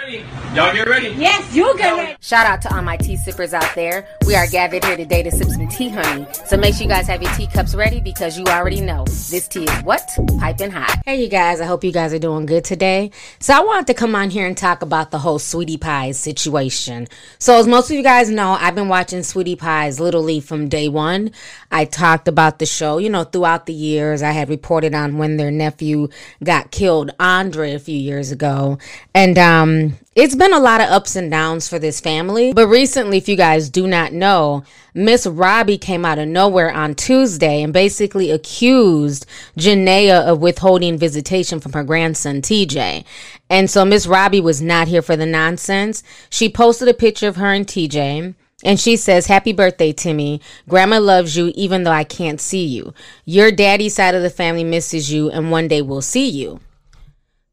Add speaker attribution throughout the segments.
Speaker 1: Ready? Y'all get ready?
Speaker 2: Yes, you get ready.
Speaker 3: Shout out to all my tea sippers out there. We are gathered here today to sip some tea, honey. So make sure you guys have your teacups ready because you already know this tea is what? Piping hot. Hey, you guys. I hope you guys are doing good today. So I wanted to come on here and talk about the whole Sweetie Pie situation. So as most of you guys know, I've been watching Sweetie Pies literally from day one. I talked about the show, you know, throughout the years. I had reported on when their nephew got killed, Andre, a few years ago. And, um, it's been a lot of ups and downs for this family. But recently, if you guys do not know, Miss Robbie came out of nowhere on Tuesday and basically accused Janaea of withholding visitation from her grandson, TJ. And so Miss Robbie was not here for the nonsense. She posted a picture of her and TJ. And she says, Happy birthday, Timmy. Grandma loves you even though I can't see you. Your daddy's side of the family misses you, and one day we'll see you.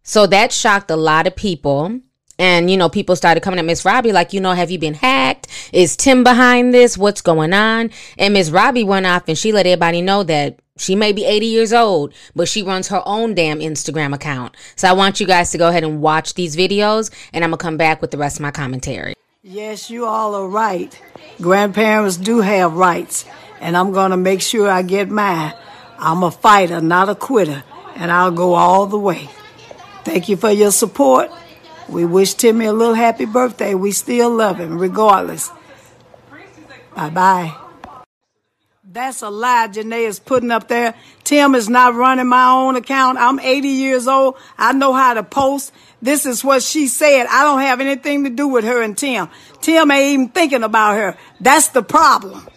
Speaker 3: So that shocked a lot of people. And, you know, people started coming at Miss Robbie like, you know, have you been hacked? Is Tim behind this? What's going on? And Miss Robbie went off and she let everybody know that she may be 80 years old, but she runs her own damn Instagram account. So I want you guys to go ahead and watch these videos and I'm going to come back with the rest of my commentary.
Speaker 4: Yes, you all are right. Grandparents do have rights, and I'm going to make sure I get mine. I'm a fighter, not a quitter, and I'll go all the way. Thank you for your support. We wish Timmy a little happy birthday. We still love him, regardless. Bye bye. That's a lie Janae is putting up there. Tim is not running my own account. I'm 80 years old. I know how to post. This is what she said. I don't have anything to do with her and Tim. Tim ain't even thinking about her. That's the problem.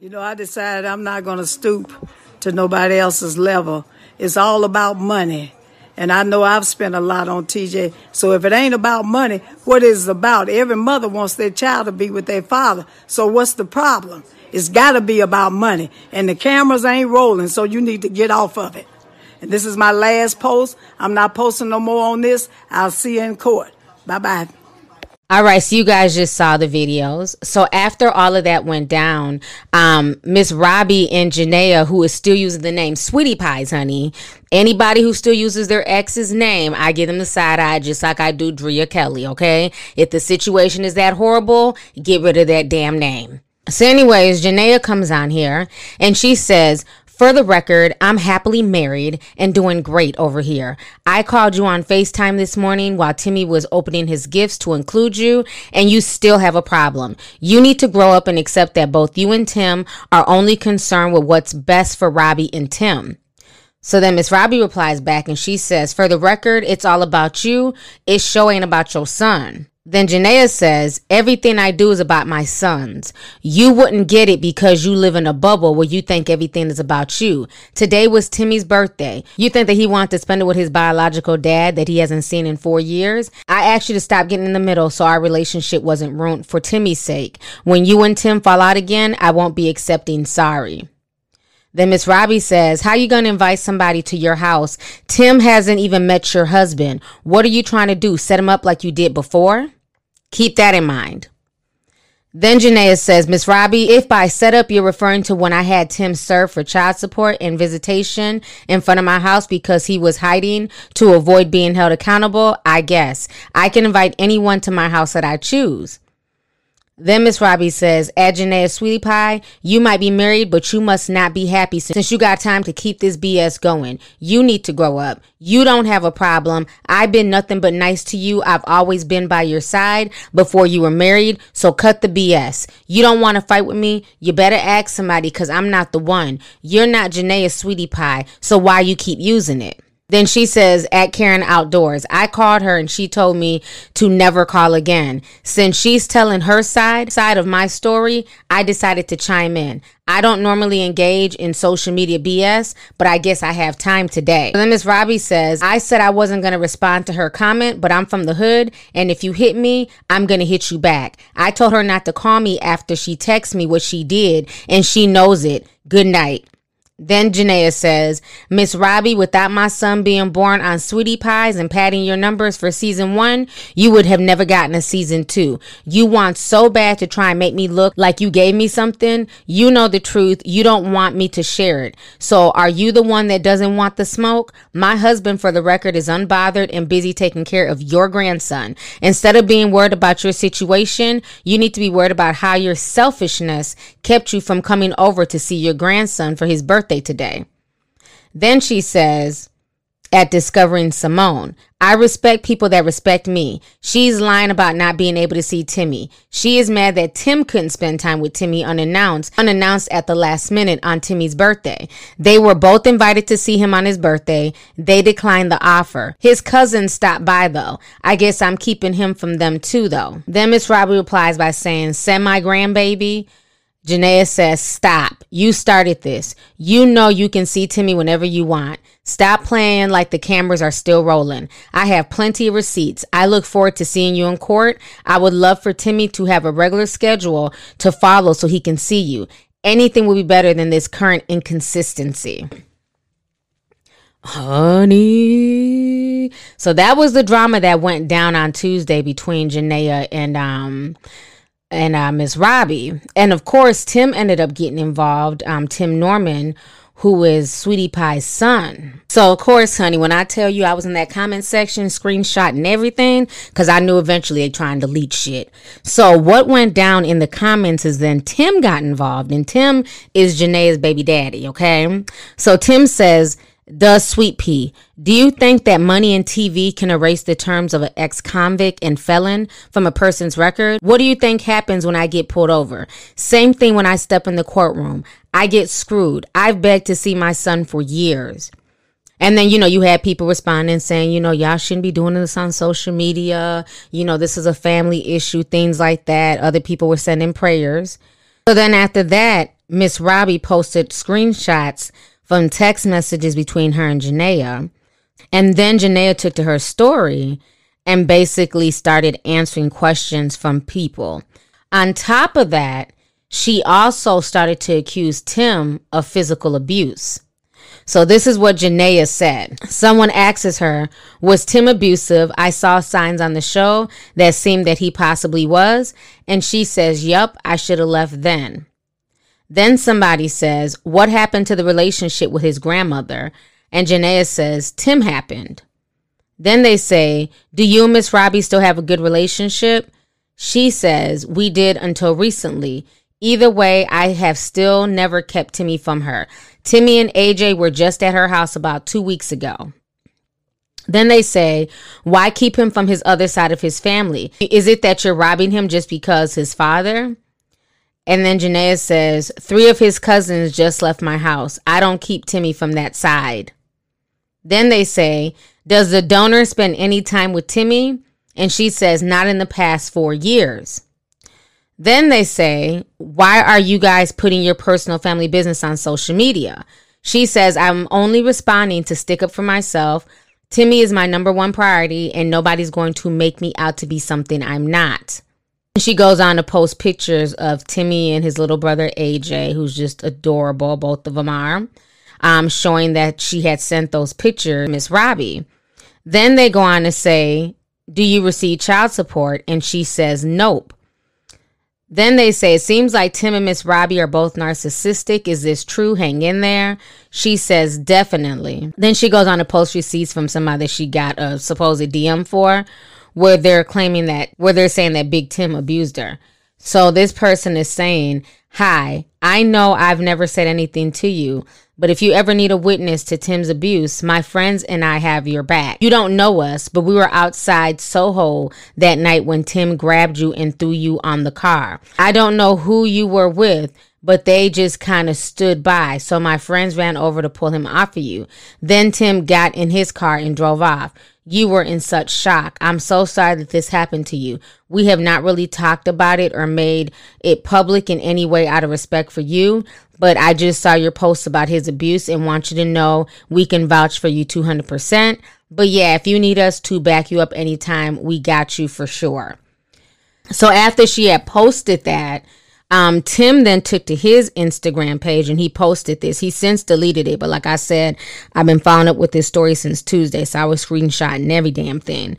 Speaker 4: You know, I decided I'm not going to stoop to nobody else's level. It's all about money. And I know I've spent a lot on TJ. So if it ain't about money, what is it about? Every mother wants their child to be with their father. So what's the problem? It's got to be about money. And the cameras ain't rolling, so you need to get off of it. And this is my last post. I'm not posting no more on this. I'll see you in court. Bye bye.
Speaker 3: All right, so you guys just saw the videos. So after all of that went down, um, Miss Robbie and Janaea, who is still using the name Sweetie Pies, honey, anybody who still uses their ex's name, I give them the side eye just like I do Drea Kelly, okay? If the situation is that horrible, get rid of that damn name. So anyways, Janaea comes on here and she says, for the record, I'm happily married and doing great over here. I called you on FaceTime this morning while Timmy was opening his gifts to include you, and you still have a problem. You need to grow up and accept that both you and Tim are only concerned with what's best for Robbie and Tim. So then Miss Robbie replies back and she says, For the record, it's all about you. It's show ain't about your son. Then Janaea says, Everything I do is about my sons. You wouldn't get it because you live in a bubble where you think everything is about you. Today was Timmy's birthday. You think that he wants to spend it with his biological dad that he hasn't seen in four years? I asked you to stop getting in the middle so our relationship wasn't ruined for Timmy's sake. When you and Tim fall out again, I won't be accepting sorry. Then Miss Robbie says, How you gonna invite somebody to your house? Tim hasn't even met your husband. What are you trying to do? Set him up like you did before? Keep that in mind. Then Janaea says, Miss Robbie, if by setup you're referring to when I had Tim serve for child support and visitation in front of my house because he was hiding to avoid being held accountable, I guess. I can invite anyone to my house that I choose. Then Miss Robbie says, Janaea Sweetie Pie, you might be married, but you must not be happy since you got time to keep this BS going. You need to grow up. You don't have a problem. I've been nothing but nice to you. I've always been by your side before you were married, so cut the BS. You don't want to fight with me? You better ask somebody because I'm not the one. You're not Janaea Sweetie Pie, so why you keep using it? Then she says at Karen Outdoors, I called her and she told me to never call again. Since she's telling her side side of my story, I decided to chime in. I don't normally engage in social media BS, but I guess I have time today. then Miss Robbie says, I said I wasn't going to respond to her comment, but I'm from the hood, and if you hit me, I'm going to hit you back. I told her not to call me after she texted me what she did, and she knows it. Good night. Then Janaea says, Miss Robbie, without my son being born on Sweetie Pies and padding your numbers for season one, you would have never gotten a season two. You want so bad to try and make me look like you gave me something. You know the truth. You don't want me to share it. So are you the one that doesn't want the smoke? My husband, for the record, is unbothered and busy taking care of your grandson. Instead of being worried about your situation, you need to be worried about how your selfishness kept you from coming over to see your grandson for his birthday birthday today. Then she says, at discovering Simone. I respect people that respect me. She's lying about not being able to see Timmy. She is mad that Tim couldn't spend time with Timmy unannounced, unannounced at the last minute on Timmy's birthday. They were both invited to see him on his birthday. They declined the offer. His cousin stopped by though. I guess I'm keeping him from them too though. Then Miss Robbie replies by saying, send my grandbaby. Janaea says, Stop. You started this. You know you can see Timmy whenever you want. Stop playing like the cameras are still rolling. I have plenty of receipts. I look forward to seeing you in court. I would love for Timmy to have a regular schedule to follow so he can see you. Anything would be better than this current inconsistency. Honey. So that was the drama that went down on Tuesday between Janaea and um and uh, Miss Robbie. And of course, Tim ended up getting involved. Um, Tim Norman, who is Sweetie Pie's son. So, of course, honey, when I tell you I was in that comment section, screenshotting everything, because I knew eventually they trying to leak shit. So, what went down in the comments is then Tim got involved, and Tim is Janae's baby daddy, okay? So, Tim says, does Sweet Pea, do you think that money and TV can erase the terms of an ex convict and felon from a person's record? What do you think happens when I get pulled over? Same thing when I step in the courtroom. I get screwed. I've begged to see my son for years. And then, you know, you had people responding saying, you know, y'all shouldn't be doing this on social media. You know, this is a family issue, things like that. Other people were sending prayers. So then after that, Miss Robbie posted screenshots from text messages between her and Janaea. And then Janaea took to her story and basically started answering questions from people. On top of that, she also started to accuse Tim of physical abuse. So this is what Janaea said. Someone asks her, was Tim abusive? I saw signs on the show that seemed that he possibly was. And she says, yup, I should have left then. Then somebody says, What happened to the relationship with his grandmother? And Janaea says, Tim happened. Then they say, Do you and Miss Robbie still have a good relationship? She says, We did until recently. Either way, I have still never kept Timmy from her. Timmy and AJ were just at her house about two weeks ago. Then they say, Why keep him from his other side of his family? Is it that you're robbing him just because his father? And then Janaea says, Three of his cousins just left my house. I don't keep Timmy from that side. Then they say, Does the donor spend any time with Timmy? And she says, Not in the past four years. Then they say, Why are you guys putting your personal family business on social media? She says, I'm only responding to stick up for myself. Timmy is my number one priority, and nobody's going to make me out to be something I'm not. She goes on to post pictures of Timmy and his little brother AJ, who's just adorable. Both of them are, um, showing that she had sent those pictures, Miss Robbie. Then they go on to say, Do you receive child support? And she says, Nope. Then they say, It seems like Tim and Miss Robbie are both narcissistic. Is this true? Hang in there. She says, Definitely. Then she goes on to post receipts from somebody that she got a supposed DM for where they're claiming that, where they're saying that Big Tim abused her. So this person is saying, Hi, I know I've never said anything to you, but if you ever need a witness to Tim's abuse, my friends and I have your back. You don't know us, but we were outside Soho that night when Tim grabbed you and threw you on the car. I don't know who you were with, but they just kind of stood by. So my friends ran over to pull him off of you. Then Tim got in his car and drove off. You were in such shock. I'm so sorry that this happened to you. We have not really talked about it or made it public in any way out of respect for you, but I just saw your post about his abuse and want you to know we can vouch for you 200%. But yeah, if you need us to back you up anytime, we got you for sure. So after she had posted that, Um, Tim then took to his Instagram page and he posted this. He since deleted it, but like I said, I've been following up with this story since Tuesday, so I was screenshotting every damn thing.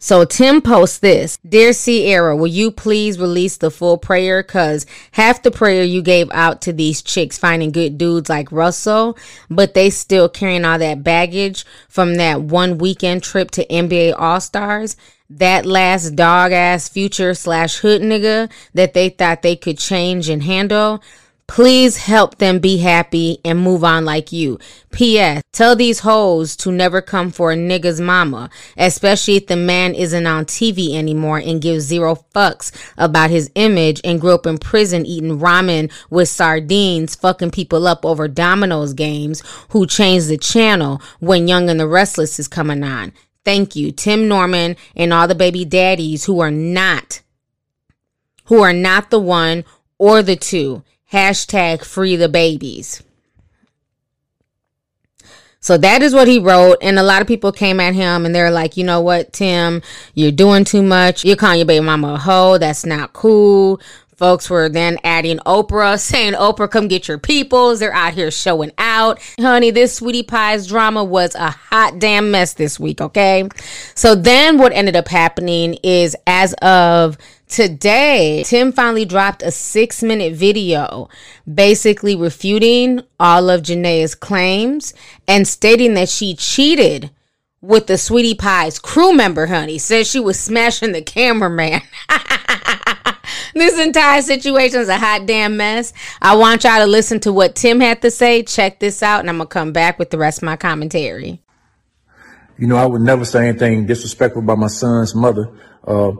Speaker 3: So Tim posts this Dear Ciara, will you please release the full prayer? Cause half the prayer you gave out to these chicks finding good dudes like Russell, but they still carrying all that baggage from that one weekend trip to NBA All Stars. That last dog ass future slash hood nigga that they thought they could change and handle. Please help them be happy and move on like you. P.S. Tell these hoes to never come for a nigga's mama, especially if the man isn't on TV anymore and gives zero fucks about his image and grew up in prison eating ramen with sardines, fucking people up over Domino's games, who changed the channel when Young and the Restless is coming on. Thank you, Tim Norman and all the baby daddies who are not, who are not the one or the two. Hashtag free the babies. So that is what he wrote. And a lot of people came at him and they're like, you know what, Tim, you're doing too much. You're calling your baby mama a hoe. That's not cool. Folks were then adding Oprah, saying, Oprah, come get your peoples. They're out here showing out. Honey, this Sweetie Pies drama was a hot damn mess this week, okay? So then what ended up happening is as of Today, Tim finally dropped a six minute video basically refuting all of Janae's claims and stating that she cheated with the Sweetie Pie's crew member, honey. Says she was smashing the cameraman. this entire situation is a hot damn mess. I want y'all to listen to what Tim had to say. Check this out, and I'm going to come back with the rest of my commentary.
Speaker 1: You know, I would never say anything disrespectful about my son's mother. Uh,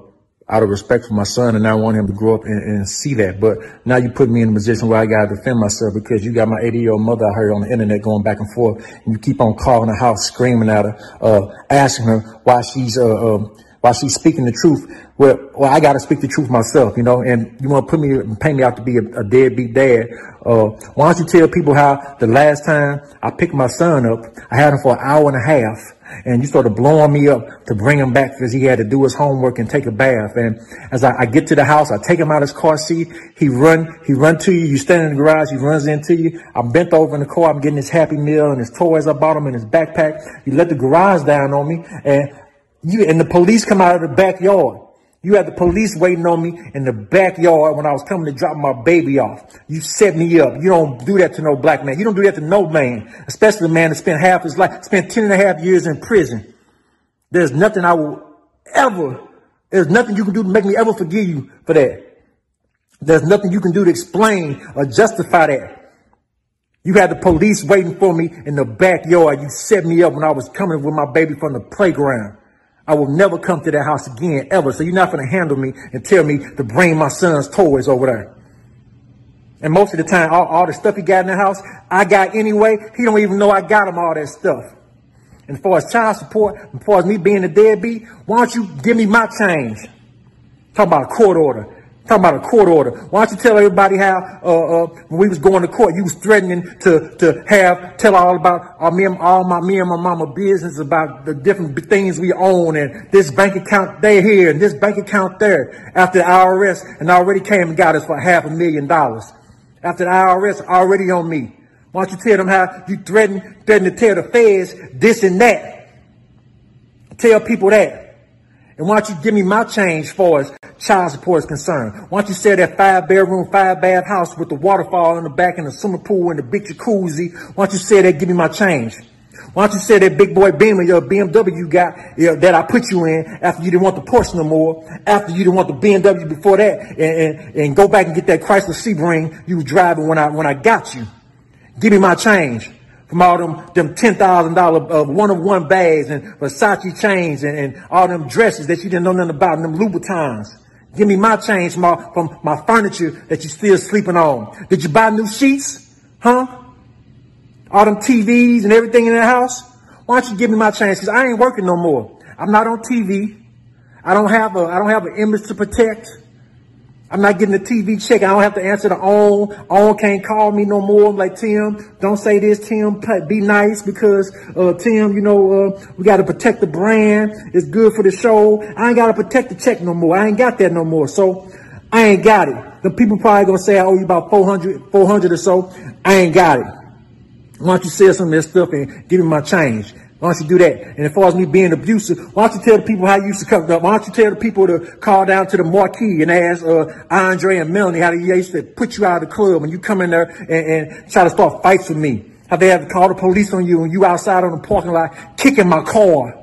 Speaker 1: out of respect for my son and I want him to grow up and, and, see that. But now you put me in a position where I got to defend myself because you got my 80 year old mother out here on the internet going back and forth and you keep on calling the house, screaming at her, uh, asking her why she's, uh, uh, while she's speaking the truth. Well, well, I got to speak the truth myself, you know, and you want to put me paint me out to be a, a deadbeat dad. Uh, why don't you tell people how the last time I picked my son up, I had him for an hour and a half and you started blowing me up to bring him back because he had to do his homework and take a bath. And as I, I, get to the house, I take him out of his car seat. He run, he run to you. You stand in the garage. He runs into you. I'm bent over in the car. I'm getting his Happy Meal and his toys I bought him in his backpack. You let the garage down on me and you, and the police come out of the backyard. You had the police waiting on me in the backyard when I was coming to drop my baby off. You set me up. You don't do that to no black man. You don't do that to no man, especially a man that spent half his life, spent 10 and a half years in prison. There's nothing I will ever, there's nothing you can do to make me ever forgive you for that. There's nothing you can do to explain or justify that. You had the police waiting for me in the backyard. You set me up when I was coming with my baby from the playground. I will never come to that house again, ever. So you're not going to handle me and tell me to bring my son's toys over there. And most of the time, all, all the stuff he got in the house, I got anyway. He don't even know I got him all that stuff. And as far as child support, as far as me being a deadbeat, why don't you give me my change? Talk about a court order. Talking about a court order. Why don't you tell everybody how uh, uh, when we was going to court, you was threatening to to have tell all about all me and all my me and my mama business about the different things we own and this bank account they here and this bank account there. After the IRS and already came and got us for half a million dollars. After the IRS already on me. Why don't you tell them how you threaten threaten to tell the feds this and that? Tell people that. And why don't you give me my change for as child support is concerned? Why don't you sell that five bedroom, five bath house with the waterfall in the back and the swimming pool and the big jacuzzi? Why don't you say that, give me my change? Why don't you say that big boy Beamer, your BMW you got, you that I put you in after you didn't want the Porsche no more, after you didn't want the BMW before that, and, and, and go back and get that Chrysler Sebring you were driving when I, when I got you. Give me my change from all them, them $10,000 of uh, one of one bags and Versace chains and, and all them dresses that you didn't know nothing about and them Louboutins. Give me my change from, my, from my furniture that you still sleeping on. Did you buy new sheets? Huh? All them TVs and everything in the house? Why don't you give me my change? Cause I ain't working no more. I'm not on TV. I don't have a, I don't have an image to protect. I'm not getting a TV check. I don't have to answer the OWN. OWN can't call me no more. I'm like, Tim, don't say this, Tim. Be nice because, uh, Tim, you know, uh, we got to protect the brand. It's good for the show. I ain't got to protect the check no more. I ain't got that no more. So I ain't got it. The people probably gonna say I owe you about 400, 400 or so. I ain't got it. Why don't you sell some of that stuff and give me my change? Why don't you do that? And as far as me being abusive, why don't you tell the people how you used to come up? Why don't you tell the people to call down to the marquee and ask uh, Andre and Melanie how they used to put you out of the club when you come in there and, and try to start fights with me? How they have to call the police on you and you outside on the parking lot kicking my car?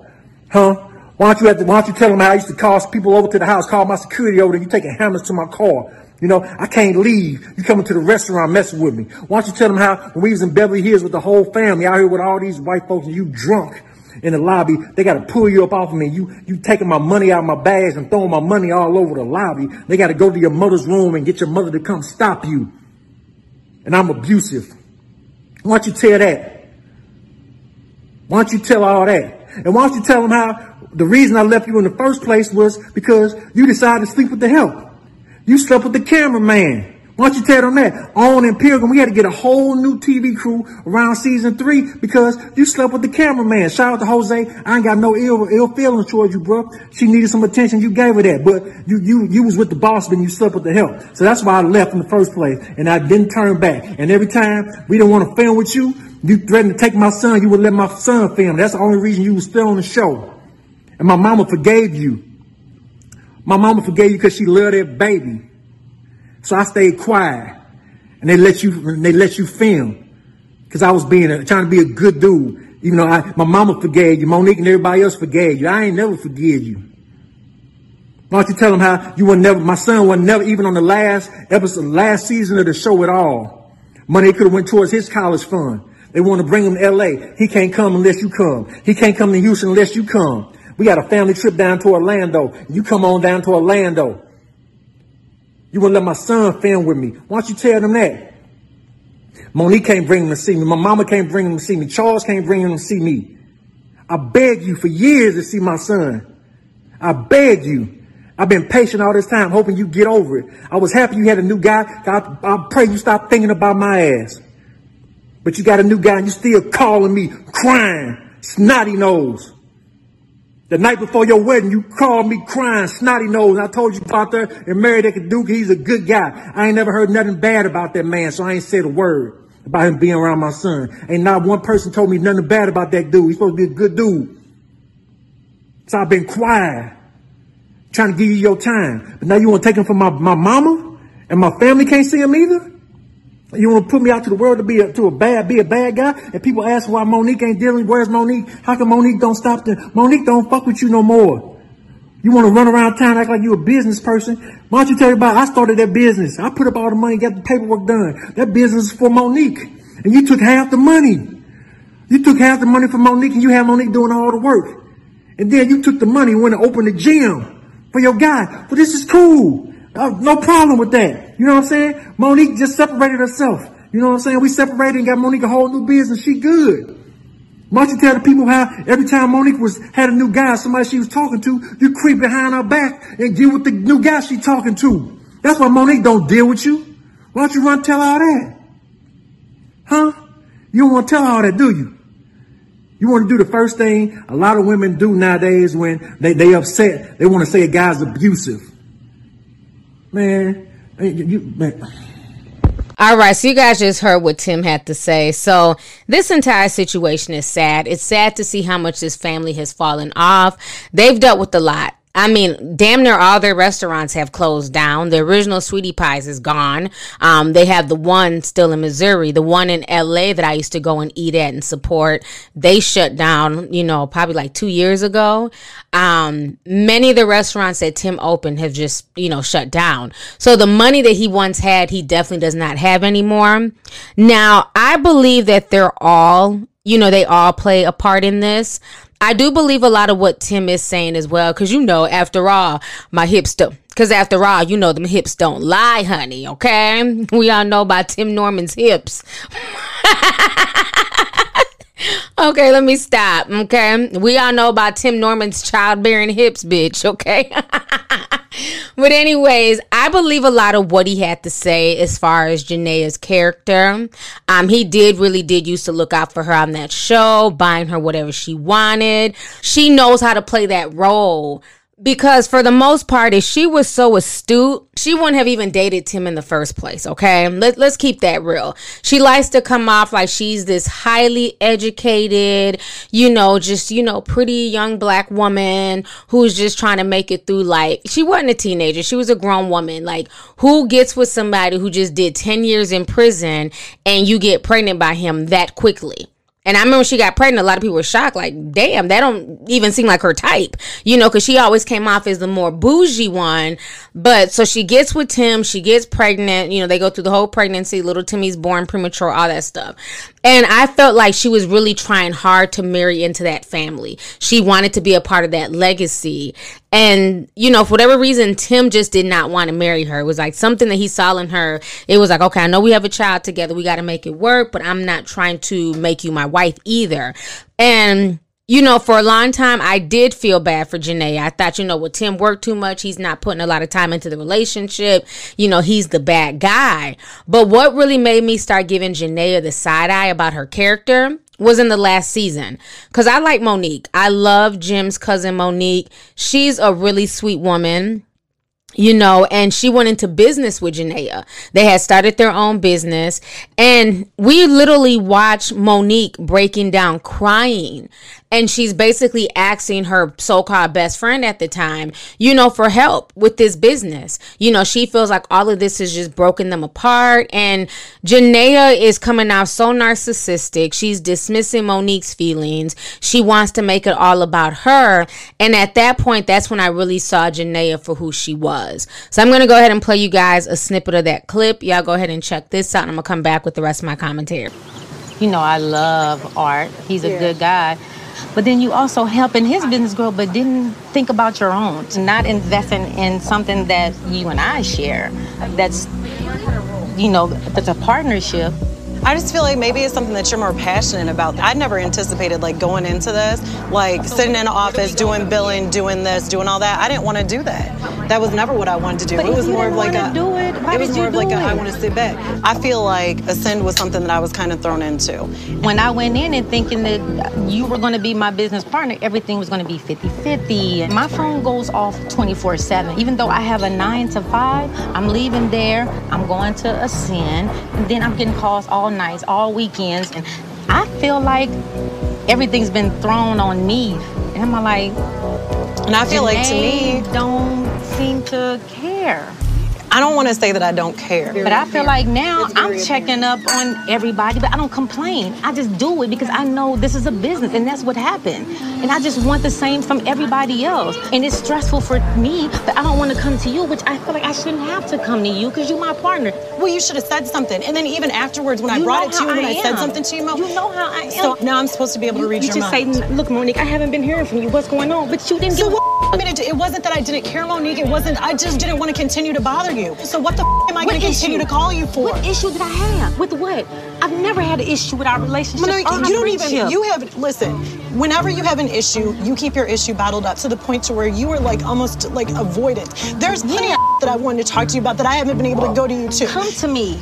Speaker 1: Huh? Why don't you have to, why don't you tell them how I used to call people over to the house, call my security over, and you taking hammers to my car? You know, I can't leave. You coming to the restaurant messing with me. Why don't you tell them how when we was in Beverly Hills with the whole family out here with all these white folks and you drunk in the lobby, they got to pull you up off of me. You, you taking my money out of my bags and throwing my money all over the lobby. They got to go to your mother's room and get your mother to come stop you. And I'm abusive. Why don't you tell that? Why don't you tell all that? And why don't you tell them how the reason I left you in the first place was because you decided to sleep with the help. You slept with the cameraman. Why don't you tell them that? On in Pilgrim, we had to get a whole new TV crew around season three because you slept with the cameraman. Shout out to Jose. I ain't got no ill, ill feelings towards you, bro. She needed some attention. You gave her that, but you, you, you was with the boss, but you slept with the help. So that's why I left in the first place and I didn't turn back. And every time we didn't want to film with you, you threatened to take my son. You would let my son film. That's the only reason you was still on the show. And my mama forgave you. My mama forgave you because she loved that baby. So I stayed quiet, and they let you they let you film because I was being a, trying to be a good dude. Even though I, my mama forgave you, Monique and everybody else forgave you. I ain't never forgive you. Why don't you tell them how you were never, my son was never even on the last episode, last season of the show at all. Money could have went towards his college fund. They want to bring him to LA. He can't come unless you come. He can't come to Houston unless you come. We got a family trip down to Orlando. You come on down to Orlando. You want to let my son film with me. Why don't you tell them that? Monique can't bring him to see me. My mama can't bring him to see me. Charles can't bring him to see me. I begged you for years to see my son. I begged you. I've been patient all this time, hoping you get over it. I was happy you had a new guy. I, I pray you stop thinking about my ass. But you got a new guy and you still calling me, crying, snotty nose. The night before your wedding, you called me crying, snotty nose. I told you about there and marry that Duke. He's a good guy. I ain't never heard nothing bad about that man, so I ain't said a word about him being around my son. Ain't not one person told me nothing bad about that dude. He's supposed to be a good dude. So I've been quiet, trying to give you your time. But now you want to take him from my, my mama? And my family can't see him either? You want to put me out to the world to be a, to a bad, be a bad guy? And people ask why Monique ain't dealing. Where's Monique? How come Monique don't stop the, Monique don't fuck with you no more? You want to run around town act like you a business person? Why don't you tell everybody I started that business? I put up all the money, got the paperwork done. That business is for Monique. And you took half the money. You took half the money from Monique and you had Monique doing all the work. And then you took the money and went and opened a gym for your guy. But this is cool. Uh, no problem with that. You know what I'm saying? Monique just separated herself. You know what I'm saying? We separated and got Monique a whole new business. She good. Why don't you tell the people how every time Monique was had a new guy, somebody she was talking to, you creep behind her back and deal with the new guy she talking to. That's why Monique don't deal with you. Why don't you run tell all that? Huh? You don't want to tell all that, do you? You want to do the first thing a lot of women do nowadays when they, they upset. They want to say a guy's abusive. Man, you, man.
Speaker 3: All right, so you guys just heard what Tim had to say. So, this entire situation is sad. It's sad to see how much this family has fallen off. They've dealt with a lot. I mean, damn near all their restaurants have closed down. The original Sweetie Pies is gone. Um, they have the one still in Missouri, the one in LA that I used to go and eat at and support. They shut down, you know, probably like two years ago. Um, many of the restaurants that Tim opened have just, you know, shut down. So the money that he once had, he definitely does not have anymore. Now, I believe that they're all, you know, they all play a part in this. I do believe a lot of what Tim is saying as well, because you know, after all, my hips don't. Because after all, you know, them hips don't lie, honey. Okay, we all know about Tim Norman's hips. okay, let me stop. Okay, we all know about Tim Norman's childbearing hips, bitch. Okay. but anyways, I believe a lot of what he had to say as far as Janae's character. Um, he did really did used to look out for her on that show, buying her whatever she wanted. She knows how to play that role because for the most part, if she was so astute, she wouldn't have even dated Tim in the first place. Okay. Let, let's keep that real. She likes to come off like she's this highly educated, you know, just, you know, pretty young black woman who's just trying to make it through like, she wasn't a teenager. She was a grown woman. Like, who gets with somebody who just did 10 years in prison and you get pregnant by him that quickly? And I remember she got pregnant, a lot of people were shocked, like, damn, that don't even seem like her type, you know, because she always came off as the more bougie one. But so she gets with Tim, she gets pregnant, you know, they go through the whole pregnancy, little Timmy's born premature, all that stuff. And I felt like she was really trying hard to marry into that family. She wanted to be a part of that legacy. And, you know, for whatever reason, Tim just did not want to marry her. It was like something that he saw in her. It was like, okay, I know we have a child together. We got to make it work, but I'm not trying to make you my wife either. And, you know, for a long time, I did feel bad for Janae. I thought, you know, well, Tim worked too much. He's not putting a lot of time into the relationship. You know, he's the bad guy. But what really made me start giving Janae the side eye about her character was in the last season. Cause I like Monique. I love Jim's cousin Monique. She's a really sweet woman you know, and she went into business with Janaea. They had started their own business, and we literally watched Monique breaking down, crying, and she's basically asking her so-called best friend at the time, you know, for help with this business. You know, she feels like all of this has just broken them apart, and Janaea is coming out so narcissistic. She's dismissing Monique's feelings. She wants to make it all about her, and at that point, that's when I really saw Janaea for who she was was. So I'm going to go ahead and play you guys a snippet of that clip. Y'all go ahead and check this out. And I'm going to come back with the rest of my commentary.
Speaker 2: You know, I love art. He's a yeah. good guy. But then you also helping his business grow, but didn't think about your own. Not investing in something that you and I share. That's, you know, that's a partnership
Speaker 5: I just feel like maybe it's something that you're more passionate about. I never anticipated like going into this, like sitting in an office, doing billing, doing this, doing all that. I didn't want to do that. That was never what I wanted to do.
Speaker 2: But
Speaker 5: it was more
Speaker 2: of
Speaker 5: like
Speaker 2: a
Speaker 5: do
Speaker 2: it. Why
Speaker 5: it was more of like
Speaker 2: a,
Speaker 5: I want to sit back. I feel like Ascend was something that I was kind of thrown into.
Speaker 2: When I went in and thinking that you were going to be my business partner, everything was going to be 50-50. My phone goes off 24/7. Even though I have a 9 to 5, I'm leaving there, I'm going to Ascend, and then I'm getting calls all nights, all weekends weekends, and I feel like everything's been thrown on me. And I'm like,
Speaker 5: and I feel like to me,
Speaker 2: don't seem to care.
Speaker 5: I don't want to say that I don't care.
Speaker 2: But I feel like now I'm checking up on everybody, but I don't complain. I just do it because I know this is a business and that's what happened. And I just want the same from everybody else. And it's stressful for me, but I don't want to come to you, which I feel like I shouldn't have to come to you because you're my partner.
Speaker 5: Well, you should have said something. And then even afterwards, when you I brought it to you, when I, I said something to you, Mo,
Speaker 2: you know how I am.
Speaker 5: So now I'm supposed to be able to read
Speaker 2: you
Speaker 5: your
Speaker 2: just mind. say, look, Monique, I haven't been hearing from you. What's going on? But you didn't
Speaker 5: so
Speaker 2: give
Speaker 5: what I mean, it wasn't that I didn't care, Monique. It wasn't, I just didn't want to continue to bother you. So what the am I going to continue to call you for?
Speaker 2: What issue did I have? With what? I've never had an issue with our relationship.
Speaker 5: No, no
Speaker 2: you
Speaker 5: don't even. You have. Listen. Whenever you have an issue, you keep your issue bottled up to the point to where you are like almost like avoidant. There's plenty yeah. of that I wanted to talk to you about that I haven't been able to go to you to.
Speaker 2: Come to me.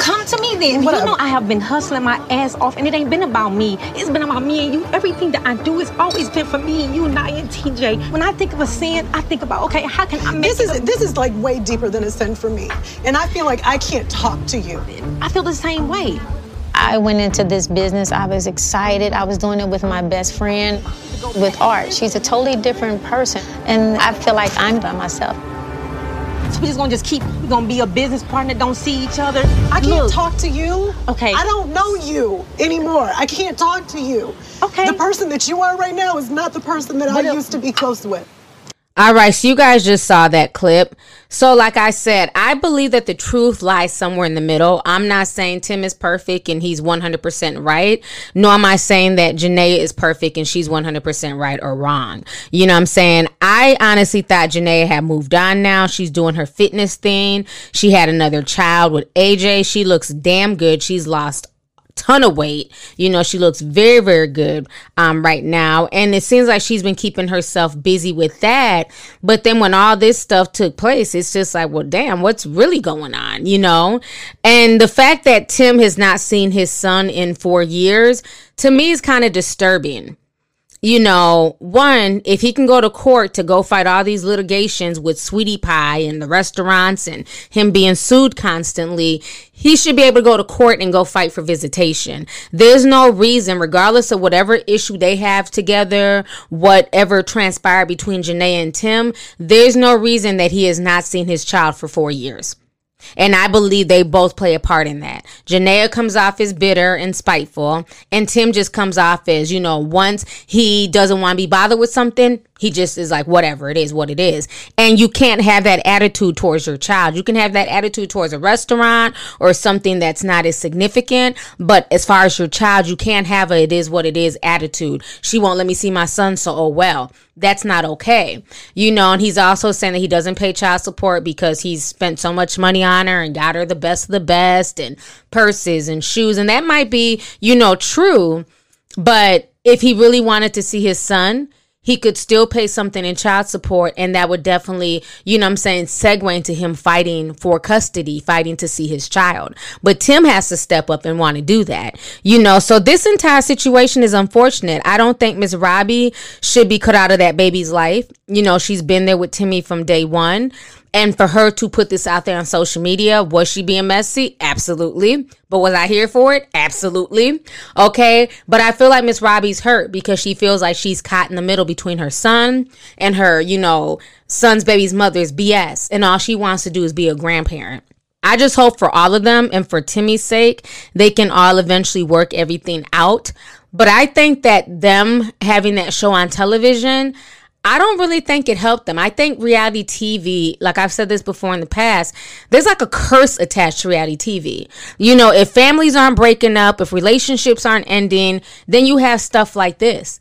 Speaker 2: Come to me then. What you know I have been hustling my ass off, and it ain't been about me. It's been about me and you. Everything that I do has always been for me and you and I and TJ. When I think of Ascend, I think about okay, how can I make
Speaker 5: this is this is like way deeper than Ascend for me, and I feel like I can't talk to you.
Speaker 2: I feel the same way.
Speaker 6: I went into this business. I was excited. I was doing it with my best friend, with art. She's a totally different person, and I feel like I'm by myself.
Speaker 2: We just gonna just keep, we gonna be a business partner, don't see each other.
Speaker 5: I can't Look. talk to you.
Speaker 2: Okay.
Speaker 5: I don't know you anymore. I can't talk to you.
Speaker 2: Okay.
Speaker 5: The person that you are right now is not the person that but I used to be close with.
Speaker 3: All right, so you guys just saw that clip. So, like I said, I believe that the truth lies somewhere in the middle. I'm not saying Tim is perfect and he's 100% right, nor am I saying that Janaea is perfect and she's 100% right or wrong. You know what I'm saying? I honestly thought Janaea had moved on now. She's doing her fitness thing. She had another child with AJ. She looks damn good. She's lost ton of weight. You know, she looks very, very good um, right now. And it seems like she's been keeping herself busy with that. But then when all this stuff took place, it's just like, well, damn, what's really going on, you know? And the fact that Tim has not seen his son in four years, to me, is kind of disturbing you know, one, if he can go to court to go fight all these litigations with Sweetie Pie and the restaurants and him being sued constantly, he should be able to go to court and go fight for visitation. There's no reason, regardless of whatever issue they have together, whatever transpired between Janae and Tim, there's no reason that he has not seen his child for four years. And I believe they both play a part in that. Janaea comes off as bitter and spiteful, and Tim just comes off as, you know, once he doesn't want to be bothered with something, he just is like, whatever, it is what it is. And you can't have that attitude towards your child. You can have that attitude towards a restaurant or something that's not as significant. But as far as your child, you can't have a it is what it is attitude. She won't let me see my son, so oh well. That's not okay. You know, and he's also saying that he doesn't pay child support because he's spent so much money on her and got her the best of the best and purses and shoes. And that might be, you know, true. But if he really wanted to see his son, he could still pay something in child support and that would definitely you know i'm saying segue into him fighting for custody fighting to see his child. But tim has to step up and want to do that you know? So this entire situation is unfortunate. I don't think miss robbie should be cut out of that baby's life. You know she's been there with timmy from day one and for her to put this out there on social media, was she being messy? Absolutely. But was I here for it? Absolutely. Okay. But I feel like Miss Robbie's hurt because she feels like she's caught in the middle between her son and her, you know, son's baby's mother's BS. And all she wants to do is be a grandparent. I just hope for all of them and for Timmy's sake, they can all eventually work everything out. But I think that them having that show on television, I don't really think it helped them. I think reality TV, like I've said this before in the past, there's like a curse attached to reality TV. You know, if families aren't breaking up, if relationships aren't ending, then you have stuff like this.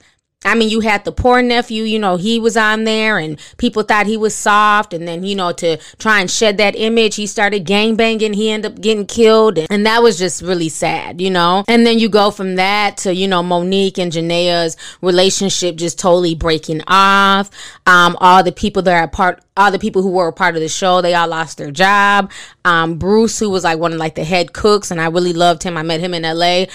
Speaker 3: I mean, you had the poor nephew, you know, he was on there and people thought he was soft. And then, you know, to try and shed that image, he started gang banging. He ended up getting killed. And that was just really sad, you know? And then you go from that to, you know, Monique and Janaea's relationship just totally breaking off. Um, all the people that are part, all the people who were a part of the show, they all lost their job. Um, Bruce, who was like one of like the head cooks, and I really loved him. I met him in LA.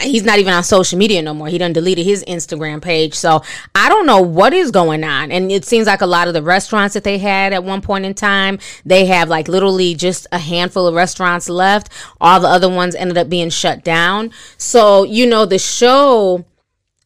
Speaker 3: He's not even on social media no more. He done deleted his Instagram page. So I don't know what is going on. And it seems like a lot of the restaurants that they had at one point in time, they have like literally just a handful of restaurants left. All the other ones ended up being shut down. So, you know, the show,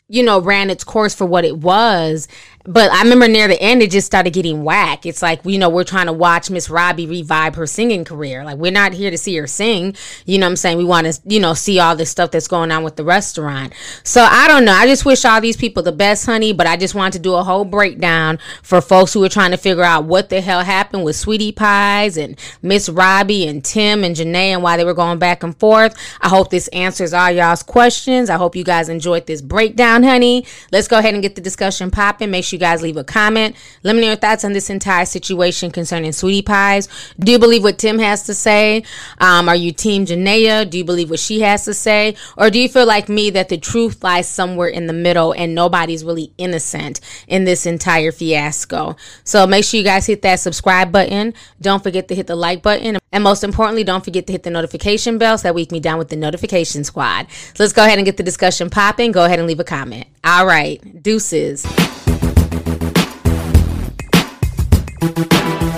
Speaker 3: you know, ran its course for what it was but I remember near the end, it just started getting whack. It's like, you know, we're trying to watch Miss Robbie revive her singing career. Like, we're not here to see her sing. You know I'm saying? We want to, you know, see all this stuff that's going on with the restaurant. So I don't know. I just wish all these people the best, honey. But I just want to do a whole breakdown for folks who are trying to figure out what the hell happened with Sweetie Pies and Miss Robbie and Tim and Janae and why they were going back and forth. I hope this answers all y'all's questions. I hope you guys enjoyed this breakdown, honey. Let's go ahead and get the discussion popping. Make sure you guys leave a comment. Let me know your thoughts on this entire situation concerning sweetie pies. Do you believe what Tim has to say? Um, are you Team Janaea? Do you believe what she has to say? Or do you feel like me that the truth lies somewhere in the middle and nobody's really innocent in this entire fiasco? So make sure you guys hit that subscribe button. Don't forget to hit the like button. And most importantly, don't forget to hit the notification bell so that we can be down with the notification squad. So let's go ahead and get the discussion popping. Go ahead and leave a comment. All right. Deuces. Thank.